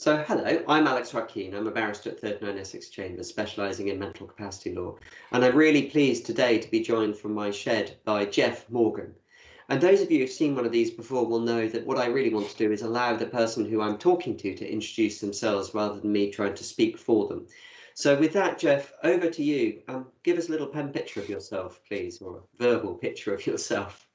So, hello, I'm Alex Ruck Keene. I'm a barrister at 39 Essex Chambers, specialising in mental capacity law. And I'm really pleased today to be joined from my shed by Jeff Morgan. And those of you who've seen one of these before will know that what I really want to do is allow the person who I'm talking to to introduce themselves rather than me trying to speak for them. So with that, Jeff, over to you. Um, give us a little pen picture of yourself, please, or a verbal picture of yourself.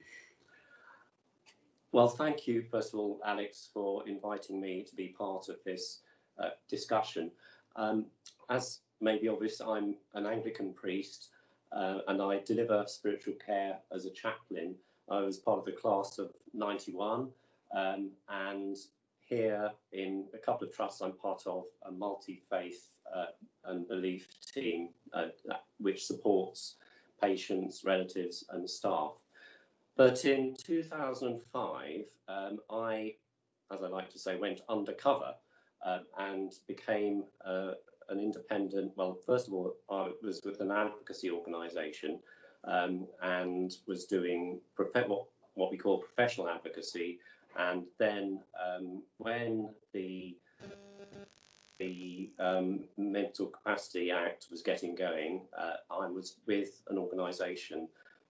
Well, thank you, first of all, Alex, for inviting me to be part of this uh, discussion. Um, as may be obvious, I'm an Anglican priest uh, and I deliver spiritual care as a chaplain. I was part of the class of 91 um, and here in a couple of trusts, I'm part of a multi-faith uh, and belief team uh, which supports patients, relatives and staff. But in 2005, um, I, as I like to say, went undercover uh, and became uh, an independent. Well, first of all, I was with an advocacy organisation um, and was doing what, what we call professional advocacy. And then um, when the the um, Mental Capacity Act was getting going, uh, I was with an organisation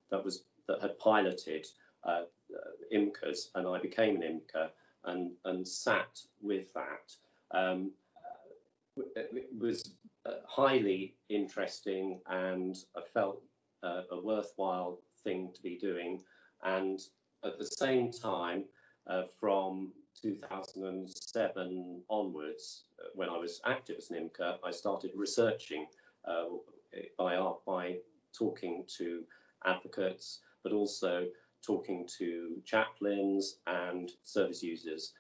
that was that had piloted uh, uh IMCAs, and I became an IMCA and, and sat with that. Um, uh, it was uh, highly interesting and I felt uh, a worthwhile thing to be doing. And at the same time, uh, from 2007 onwards, when I was active as an IMCA, I started researching by, by talking to advocates, but also talking to chaplains and service users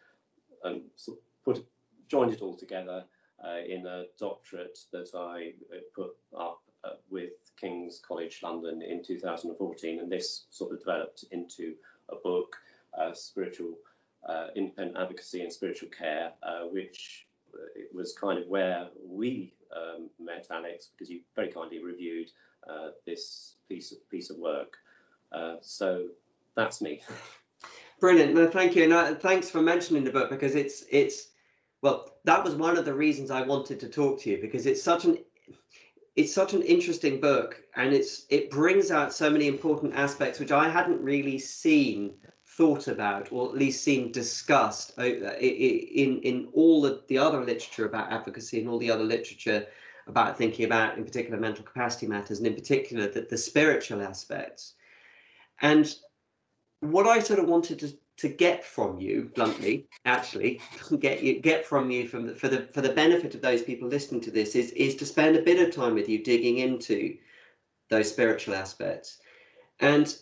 and sort of put joined it all together uh, in a doctorate that I uh, put up uh, with King's College London in 2014 and this sort of developed into a book uh, spiritual uh, independent advocacy and spiritual care uh, which it was kind of where we um, met Alex because you very kindly reviewed this piece of piece of work uh, so that's me. Brilliant. No, thank you. And uh, thanks for mentioning the book because it's it's well, that was one of the reasons I wanted to talk to you because it's such an it's such an interesting book and it's it brings out so many important aspects which I hadn't really seen thought about or at least seen discussed uh, in in all the, the other literature about advocacy and all the other literature about thinking about in particular mental capacity matters and in particular that the spiritual aspects and what I sort of wanted to, to get from you, bluntly, actually, get you get from you from the, for the for the benefit of those people listening to this is is to spend a bit of time with you digging into those spiritual aspects. And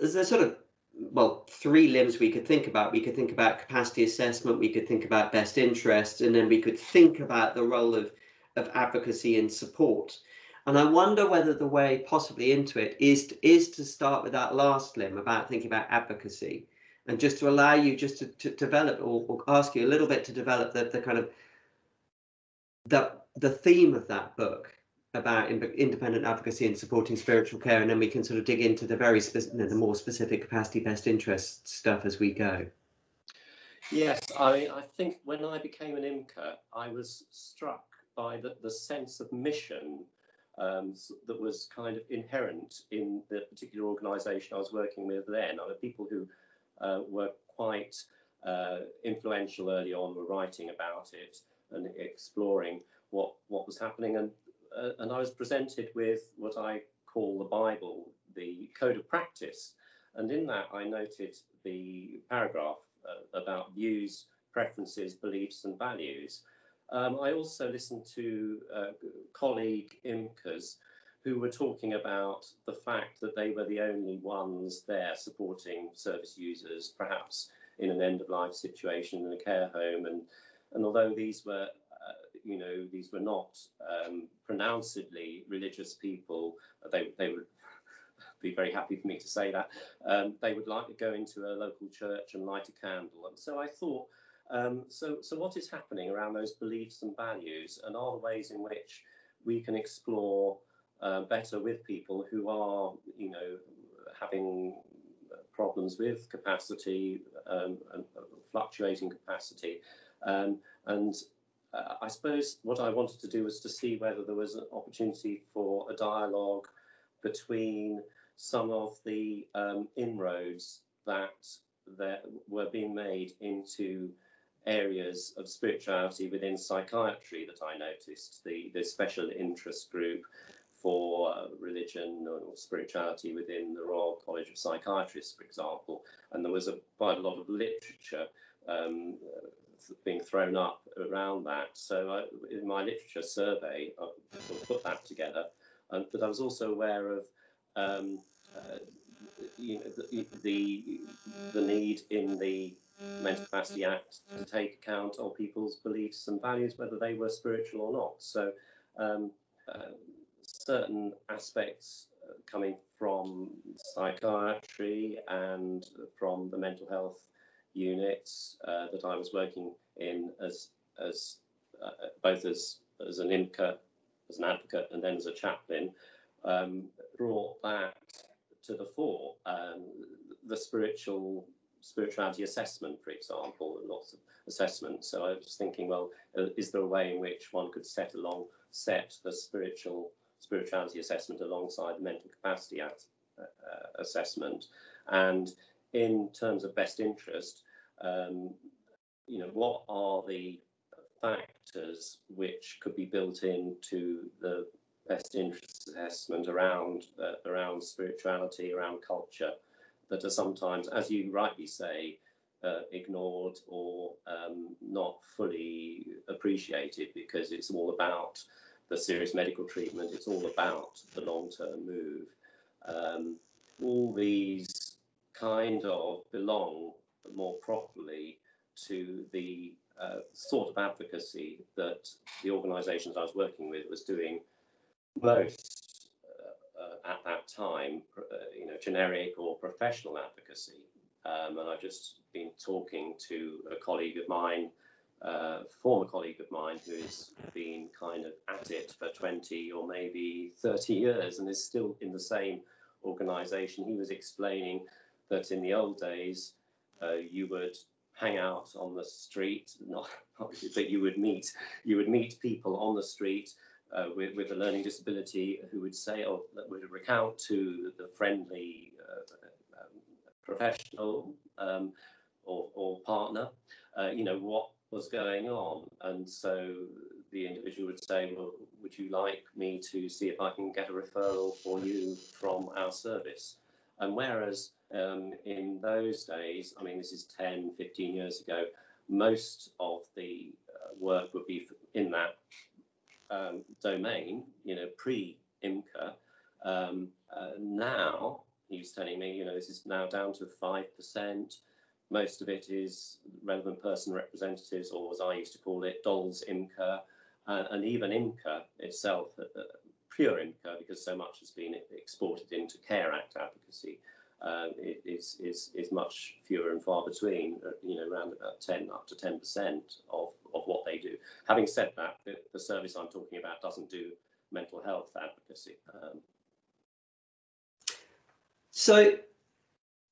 there's sort of well three limbs we could think about. We could think about capacity assessment, we could think about best interests, and then we could think about the role of of advocacy and support. And I wonder whether the way possibly into it is to, is to start with that last limb about thinking about advocacy. And just to allow you just to, to develop or, or, ask you a little bit to develop the, the kind of the, the theme of that book about independent advocacy and supporting spiritual care. And then we can sort of dig into the very specific, the more specific capacity best interest stuff as we go. Yes i i think when i became an imca i was struck by the, the sense of mission um, that was kind of inherent in the particular organisation I was working with then. I mean, people who uh, were quite uh, influential early on were writing about it and exploring what what was happening. And uh, and I was presented with what I call the Bible, the code of practice. And in that, I noted the paragraph uh, about views, preferences, beliefs, and values. Um, I also listened to uh, colleague IMCAs who were talking about the fact that they were the only ones there supporting service users, perhaps in an end of life situation in a care home. And, and although these were, uh, you know, these were not um, pronouncedly religious people, they, they would be very happy for me to say that, um, they would like to go into a local church and light a candle. And so I thought, um, so, so what is happening around those beliefs and values, and are the ways in which we can explore uh, better with people who are, you know, having problems with capacity um, and uh, fluctuating capacity, um, and uh, I suppose what I wanted to do was to see whether there was an opportunity for a dialogue between some of the um, inroads that that were being made into areas of spirituality within psychiatry that I noticed. The, the special interest group for uh, religion or spirituality within the Royal College of Psychiatrists, for example, and there was a, quite a lot of literature um, being thrown up around that. So I, in my literature survey, I sort of put that together. Um, but I was also aware of um, uh, you know, the, the, the need in the Mental Capacity Act to take account of people's beliefs and values, whether they were spiritual or not. So um, uh, certain aspects uh, coming from psychiatry and from the mental health units uh, that I was working in as as uh, both as as an IMCA, as an advocate, and then as a chaplain, um, brought that to the fore. Um, the spiritual spirituality assessment, for example, lots of assessments. So I was thinking, well, uh, is there a way in which one could set along set the spiritual spirituality assessment alongside the mental capacity uh, assessment? And in terms of best interest, um, you know, what are the factors which could be built into the best interest assessment around uh, around spirituality, around culture, that are sometimes, as you rightly say, uh, ignored or um, not fully appreciated because it's all about the serious medical treatment, it's all about the long term move. Um, all these kind of belong more properly to the uh, sort of advocacy that the organisations I was working with was doing most at that time, uh, you know, generic or professional advocacy. Um, and I've just been talking to a colleague of mine, uh, former colleague of mine, who has been kind of at it for 20 or maybe 30 years and is still in the same organisation. He was explaining that in the old days, uh, you would hang out on the street, not, but you would meet you would meet people on the street uh, with, with a learning disability who would say or would recount to the friendly uh, um, professional um, or, or, partner, uh, you know, what was going on. And so the individual would say, well, would you like me to see if I can get a referral for you from our service? And whereas um, in those days, I mean, this is 10, 15 years ago, most of the uh, work would be in that um, domain, you know, pre-IMCA. Um, uh, now, he's telling me, you know, this is now down to 5%. Most of it is relevant person representatives, or as I used to call it, DoLS IMCA, uh, and even IMCA itself, uh, uh pure IMCA, because so much has been exported into Care Act advocacy, uh, is, is, is much fewer and far between, uh, you know, around about 10 up to 10% of of what they do. Having said that, the, the service I'm talking about doesn't do mental health advocacy. Um, so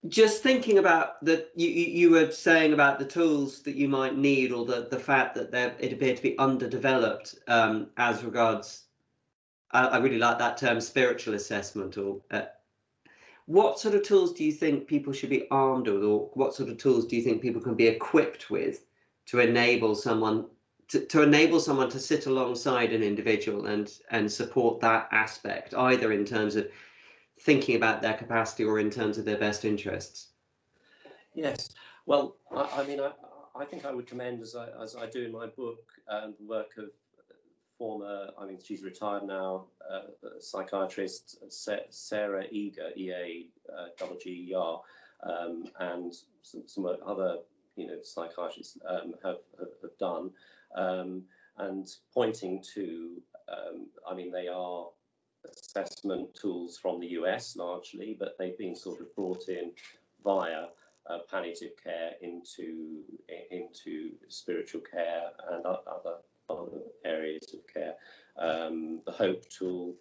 just thinking about that you, you were saying about the tools that you might need or the, the fact that it appeared to be underdeveloped um, as regards I, I, really like that term spiritual assessment or uh, what sort of tools do you think people should be armed with or what sort of tools do you think people can be equipped with to enable someone to, to enable someone to sit alongside an individual and and support that aspect either in terms of thinking about their capacity or in terms of their best interests? Yes. Well i, I mean I, I think i would commend as i as i do in my book um, the work of former i mean she's retired now uh, psychiatrist sarah Eagger ea uh, g e r um, and some, some other you know psychiatrists um, have, have done, um, and pointing to, um, I mean, they are assessment tools from the US largely, but they've been sort of brought in via uh, palliative care into into spiritual care and other areas of care. Um, the hope tool,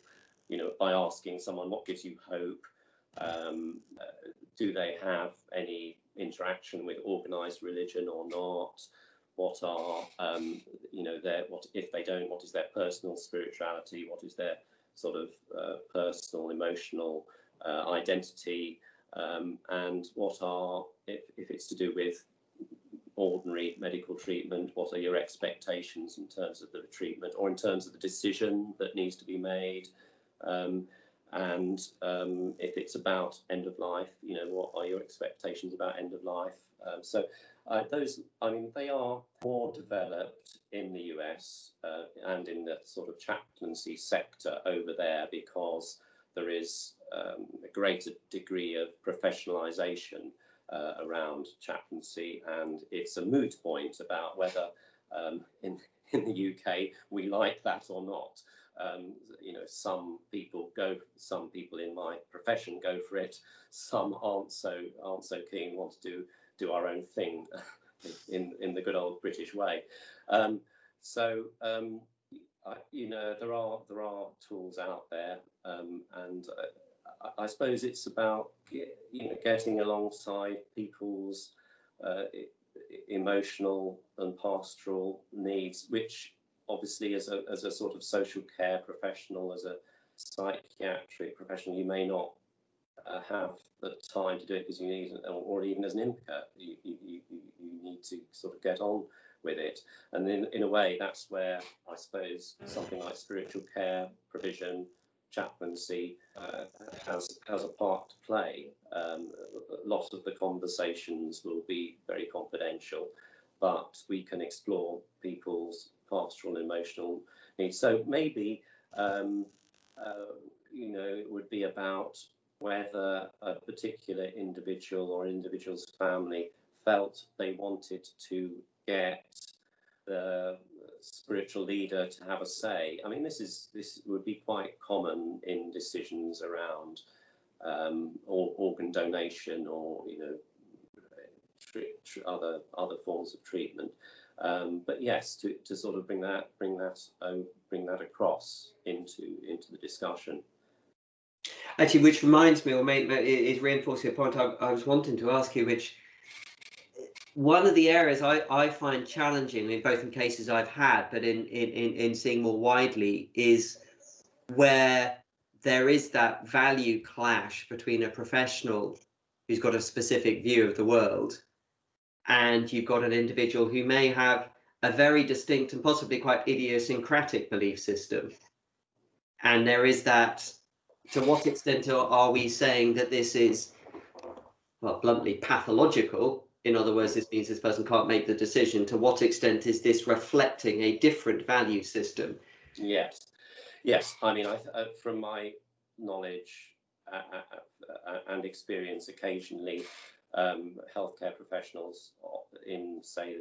you know, by asking someone what gives you hope, um, uh, do they have any interaction with organized religion or not? What are um, you know their what if they don't, what is their personal spirituality, what is their sort of uh, personal emotional uh, identity, um, and what are if, if it's to do with ordinary medical treatment, what are your expectations in terms of the treatment or in terms of the decision that needs to be made? Um, and um, if it's about end of life, you know, what are your expectations about end of life? Um, so uh, those, I mean, they are more developed in the US uh, and in the sort of chaplaincy sector over there because there is um, a greater degree of professionalization uh, around chaplaincy, and it's a moot point about whether um, in in the UK we like that or not. Um, you know, some people go, some people in my profession go for it. Some aren't so aren't so keen, want to do do our own thing in in the good old British way. Um, so um, you know, there are there are tools out there, um, and uh, I, suppose it's about you know getting alongside people's uh, emotional and pastoral needs, which obviously as a as a sort of social care professional, as a psychiatric professional, you may not uh, have the time to do it because you need, or, or even as an IMCA, you, you, you, you need to sort of get on with it. And in, in a way, that's where I suppose something like spiritual care provision, chaplaincy uh, has has a part to play. Um, a lot of the conversations will be very confidential, but we can explore people's pastoral and emotional needs. So maybe um, uh, you know it would be about whether a particular individual or individual's family felt they wanted to get the spiritual leader to have a say. I mean, this is this would be quite common in decisions around um, or organ donation or you know other other forms of treatment. Um, but yes, to, to sort of bring that bring that uh, bring that across into into the discussion. Actually, which reminds me, or may, is reinforcing a point I, I was wanting to ask you, which one of the areas I, I find challenging in both in cases I've had, but in, in, in, in seeing more widely, is where there is that value clash between a professional who's got a specific view of the world and you've got an individual who may have a very distinct and possibly quite idiosyncratic belief system. And there is that to what extent are we saying that this is, well, bluntly pathological? In other words, this means this person can't make the decision. To what extent is this reflecting a different value system? Yes, yes. I mean, I, uh, from my knowledge uh, uh, uh and experience, occasionally um, healthcare professionals in, say,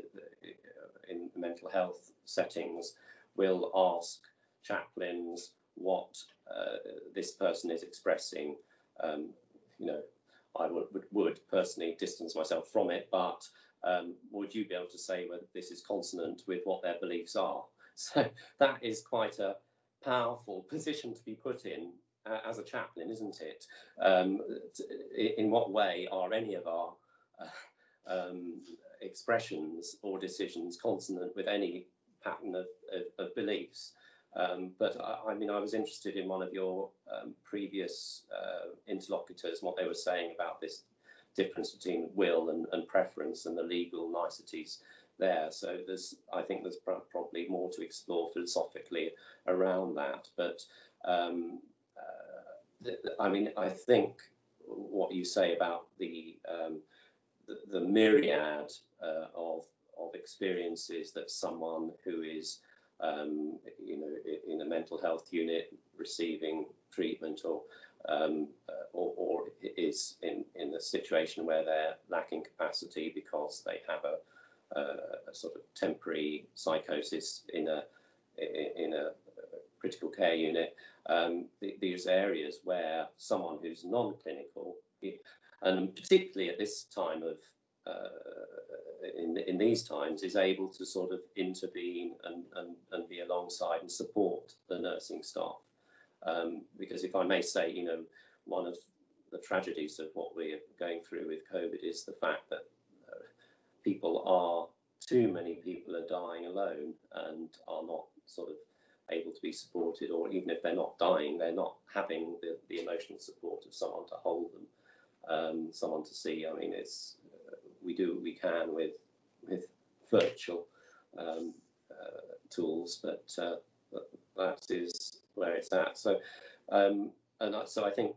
in mental health settings will ask chaplains what uh, this person is expressing. Um, you know, I would, would, personally distance myself from it, but um, would you be able to say whether this is consonant with what their beliefs are? So that is quite a powerful position to be put in uh, as a chaplain, isn't it? Um, in what way are any of our uh, um, expressions or decisions consonant with any pattern of, of, of beliefs? Um, but I, I, mean, I was interested in one of your um, previous uh, interlocutors, what they were saying about this difference between will and, and, preference and the legal niceties there. So there's, I think there's probably more to explore philosophically around that. But um, uh, I mean, I think what you say about the um, the, the, myriad uh, of of experiences that someone who is um, you know, in a mental health unit receiving treatment or um, uh, or, or, is in, in a situation where they're lacking capacity because they have a, a, a sort of temporary psychosis in a in a critical care unit. Um, these areas where someone who's non-clinical, and particularly at this time of in, in these times is able to sort of intervene and, and, and be alongside and support the nursing staff. Um, because if I may say, you know, one of the tragedies of what we're going through with COVID is the fact that uh, people are too many people are dying alone and are not sort of able to be supported, or even if they're not dying, they're not having the, the emotional support of someone to hold them, um, someone to see. I mean, it's uh, we do what we can with with virtual um, uh, tools, but uh, that is where it's at. So, um, and so I think,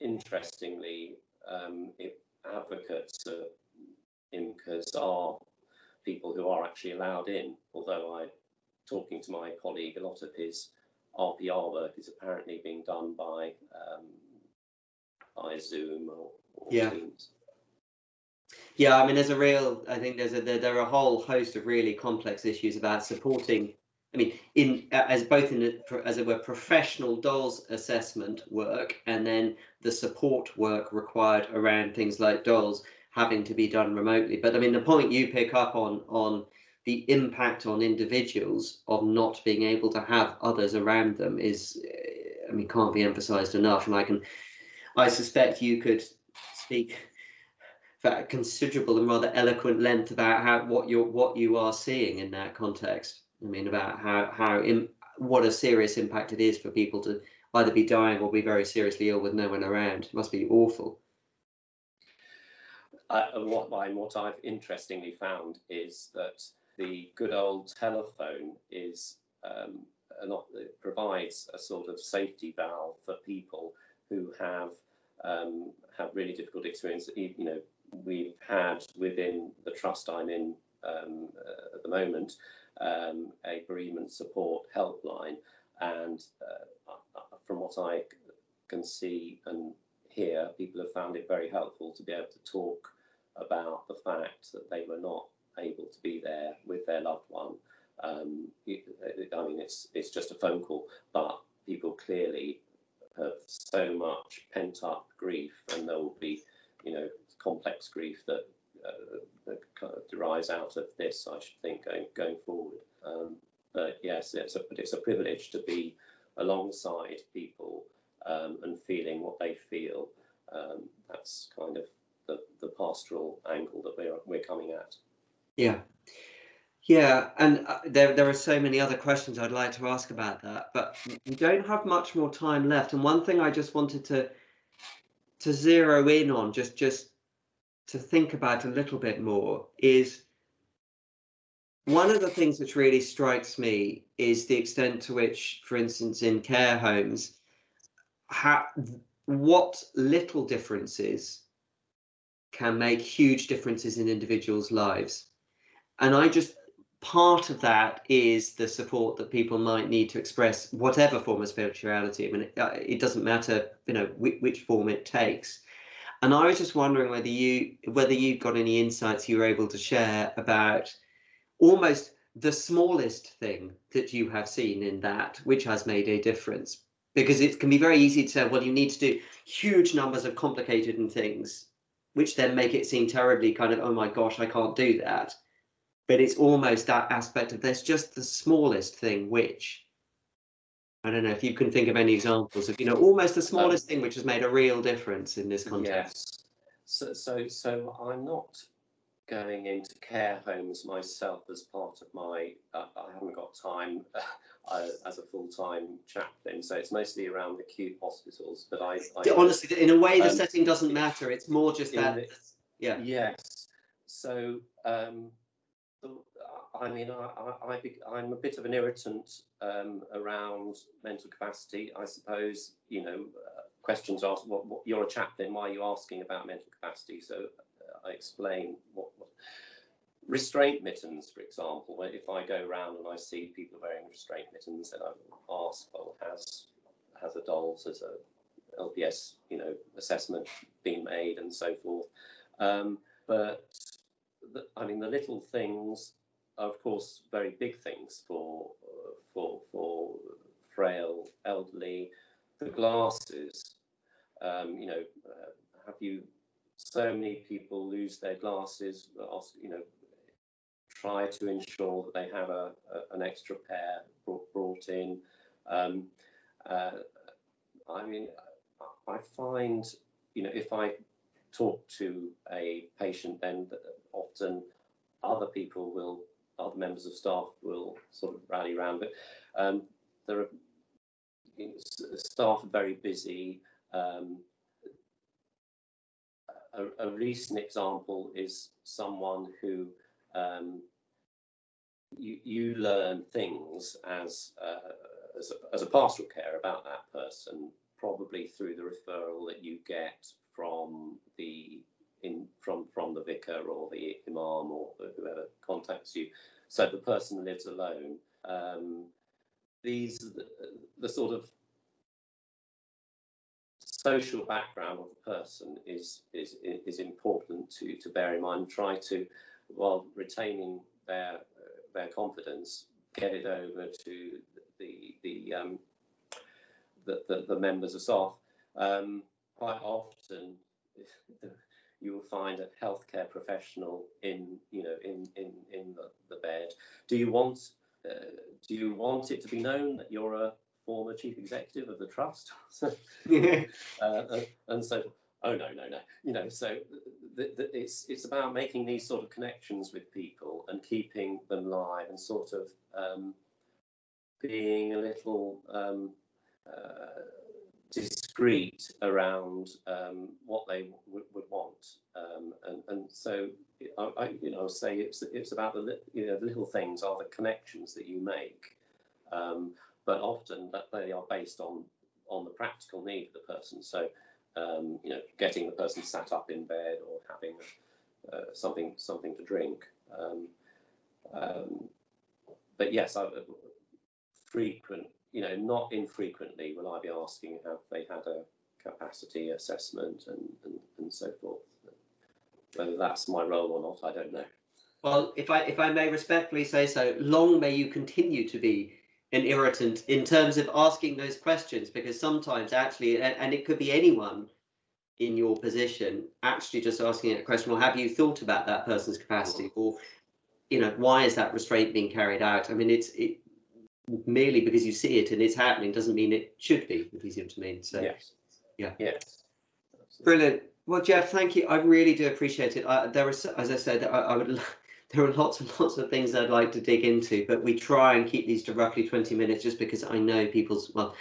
interestingly, um, it, advocates of IMCAs are people who are actually allowed in, although I, talking to my colleague, a lot of his RPR work is apparently being done by um, by Zoom or, or yeah. Teams. Yeah, I mean, there's a real. I think there's a there, there are a whole host of really complex issues about supporting. I mean, in as both in a, as it were professional DoLS assessment work, and then the support work required around things like DoLS having to be done remotely. But I mean, the point you pick up on on the impact on individuals of not being able to have others around them is, eh, I mean, can't be emphasized enough. And I can, I suspect you could speak for a considerable and rather eloquent length about how what you're what you are seeing in that context. I mean, about how how in, what a serious impact it is for people to either be dying or be very seriously ill with no one around. It must be awful. Uh, what, what I've interestingly found is that the good old telephone is um, not, provides a sort of safety valve for people who have um, have really difficult experience. You know, we've had within the trust I'm in um, uh, at the moment um, a bereavement support helpline, and uh, uh, from what I can see and hear, people have found it very helpful to be able to talk about the fact that they were not able to be there with their loved one. Um, I mean, it's it's just a phone call, but people clearly have so much pent up grief, and there will be, you know, complex grief that, uh, that kind of derives out of this. I should think going going forward. Um, but yes, it's a it's a privilege to be alongside people um, and feeling what they feel. Um, that's kind of the, the pastoral angle that we're we're coming at. Yeah. Yeah, and uh, there there are so many other questions I'd like to ask about that, but we don't have much more time left. And one thing I just wanted to to zero in on, just just to think about a little bit more, is one of the things which really strikes me is the extent to which, for instance, in care homes, what little differences can make huge differences in individuals' lives. And I just, part of that is the support that people might need to express whatever form of spirituality. I mean, it, uh, it doesn't matter, you know, which, which, form it takes. And I was just wondering whether you, whether you got any insights you were able to share about almost the smallest thing that you have seen in that, which has made a difference. Because it can be very easy to say, well, you need to do huge numbers of complicated and things which then make it seem terribly kind of, oh my gosh, I can't do that. But it's almost that aspect of there's just the smallest thing which I don't know if you can think of any examples of, you know, almost the smallest um, thing which has made a real difference in this context. Yes. So, so, so I'm not going into care homes myself as part of my. Uh, I haven't got time uh, as a full-time chaplain, so it's mostly around the acute hospitals. But I, I honestly, in a way, the um, setting doesn't matter. It's more just that. The, yeah. Yes. So. Um, I mean, I, am a bit of an irritant um, around mental capacity. I suppose, you know, uh, questions asked, what, what, you're a chaplain, why are you asking about mental capacity? So uh, I explain what, what restraint mittens, for example, if I go around and I see people wearing restraint mittens, then I ask, well, has has a DoLS as a LPS, you know, assessment been made and so forth. Um, but the, I mean, the little things are, of course, very big things for for for frail, elderly. The glasses, um, you know, uh, have you? So many people lose their glasses. You know, try to ensure that they have a, a an extra pair brought, brought in. Um, uh, I mean, I find, you know, if I talk to a patient, then often other people will, other members of staff will sort of rally around. But um, there are staff are very busy. Um, a, a, recent example is someone who um, you, you learn things as, uh, as, a, as a pastoral care about that person, probably through the referral that you get from the in from from the vicar or the imam or whoever contacts you. So the person lives alone. Um, these the, the sort of social background of the person is is is important to to bear in mind. Try to while retaining their their confidence, get it over to the the um, the, the, the members of staff. Um, quite often, you will find a healthcare professional in you know in in in the, the bed. Do you want uh, do you want it to be known that you're a former chief executive of the trust? uh, uh, and so oh no no no you know so it's it's about making these sort of connections with people and keeping them live and sort of um, being a little um, uh, discreet around um, what they would want, um, and and so I, I, you know say it's it's about the you know the little things are the connections that you make, um, but often that they are based on on the practical need of the person. So um, you know getting the person sat up in bed or having uh, something something to drink. Um, um, but yes, I, frequent you know, not infrequently will I be asking have they had a capacity assessment and, and, and so forth. Whether that's my role or not, I don't know. Well, if I if I may respectfully say so, long may you continue to be an irritant in terms of asking those questions, because sometimes actually, and, and it could be anyone in your position, actually just asking a question, well, have you thought about that person's capacity, mm. or you know, why is that restraint being carried out? I mean, it's it, merely because you see it and it's happening doesn't mean it should be, if you see what I mean. So, yes. yeah. Yes. Brilliant. Well, Jeff, thank you. I really do appreciate it. I, are, as I said, I, I would. There are lots and lots of things I'd like to dig into, but we try and keep these to roughly 20 minutes just because I know people's, well,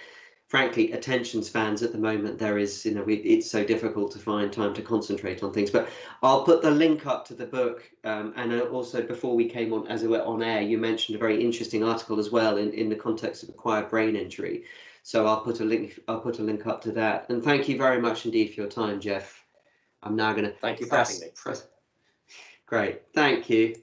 frankly, attention spans at the moment, there is, you know, we, it's so difficult to find time to concentrate on things. But I'll put the link up to the book. Um, and also, before we came on, as it were, on air, you mentioned a very interesting article as well in, in the context of acquired brain injury. So I'll put a link. I'll put a link up to that. And thank you very much indeed for your time, Jeff. I'm now going to thank you for having me. Press. Great, thank you.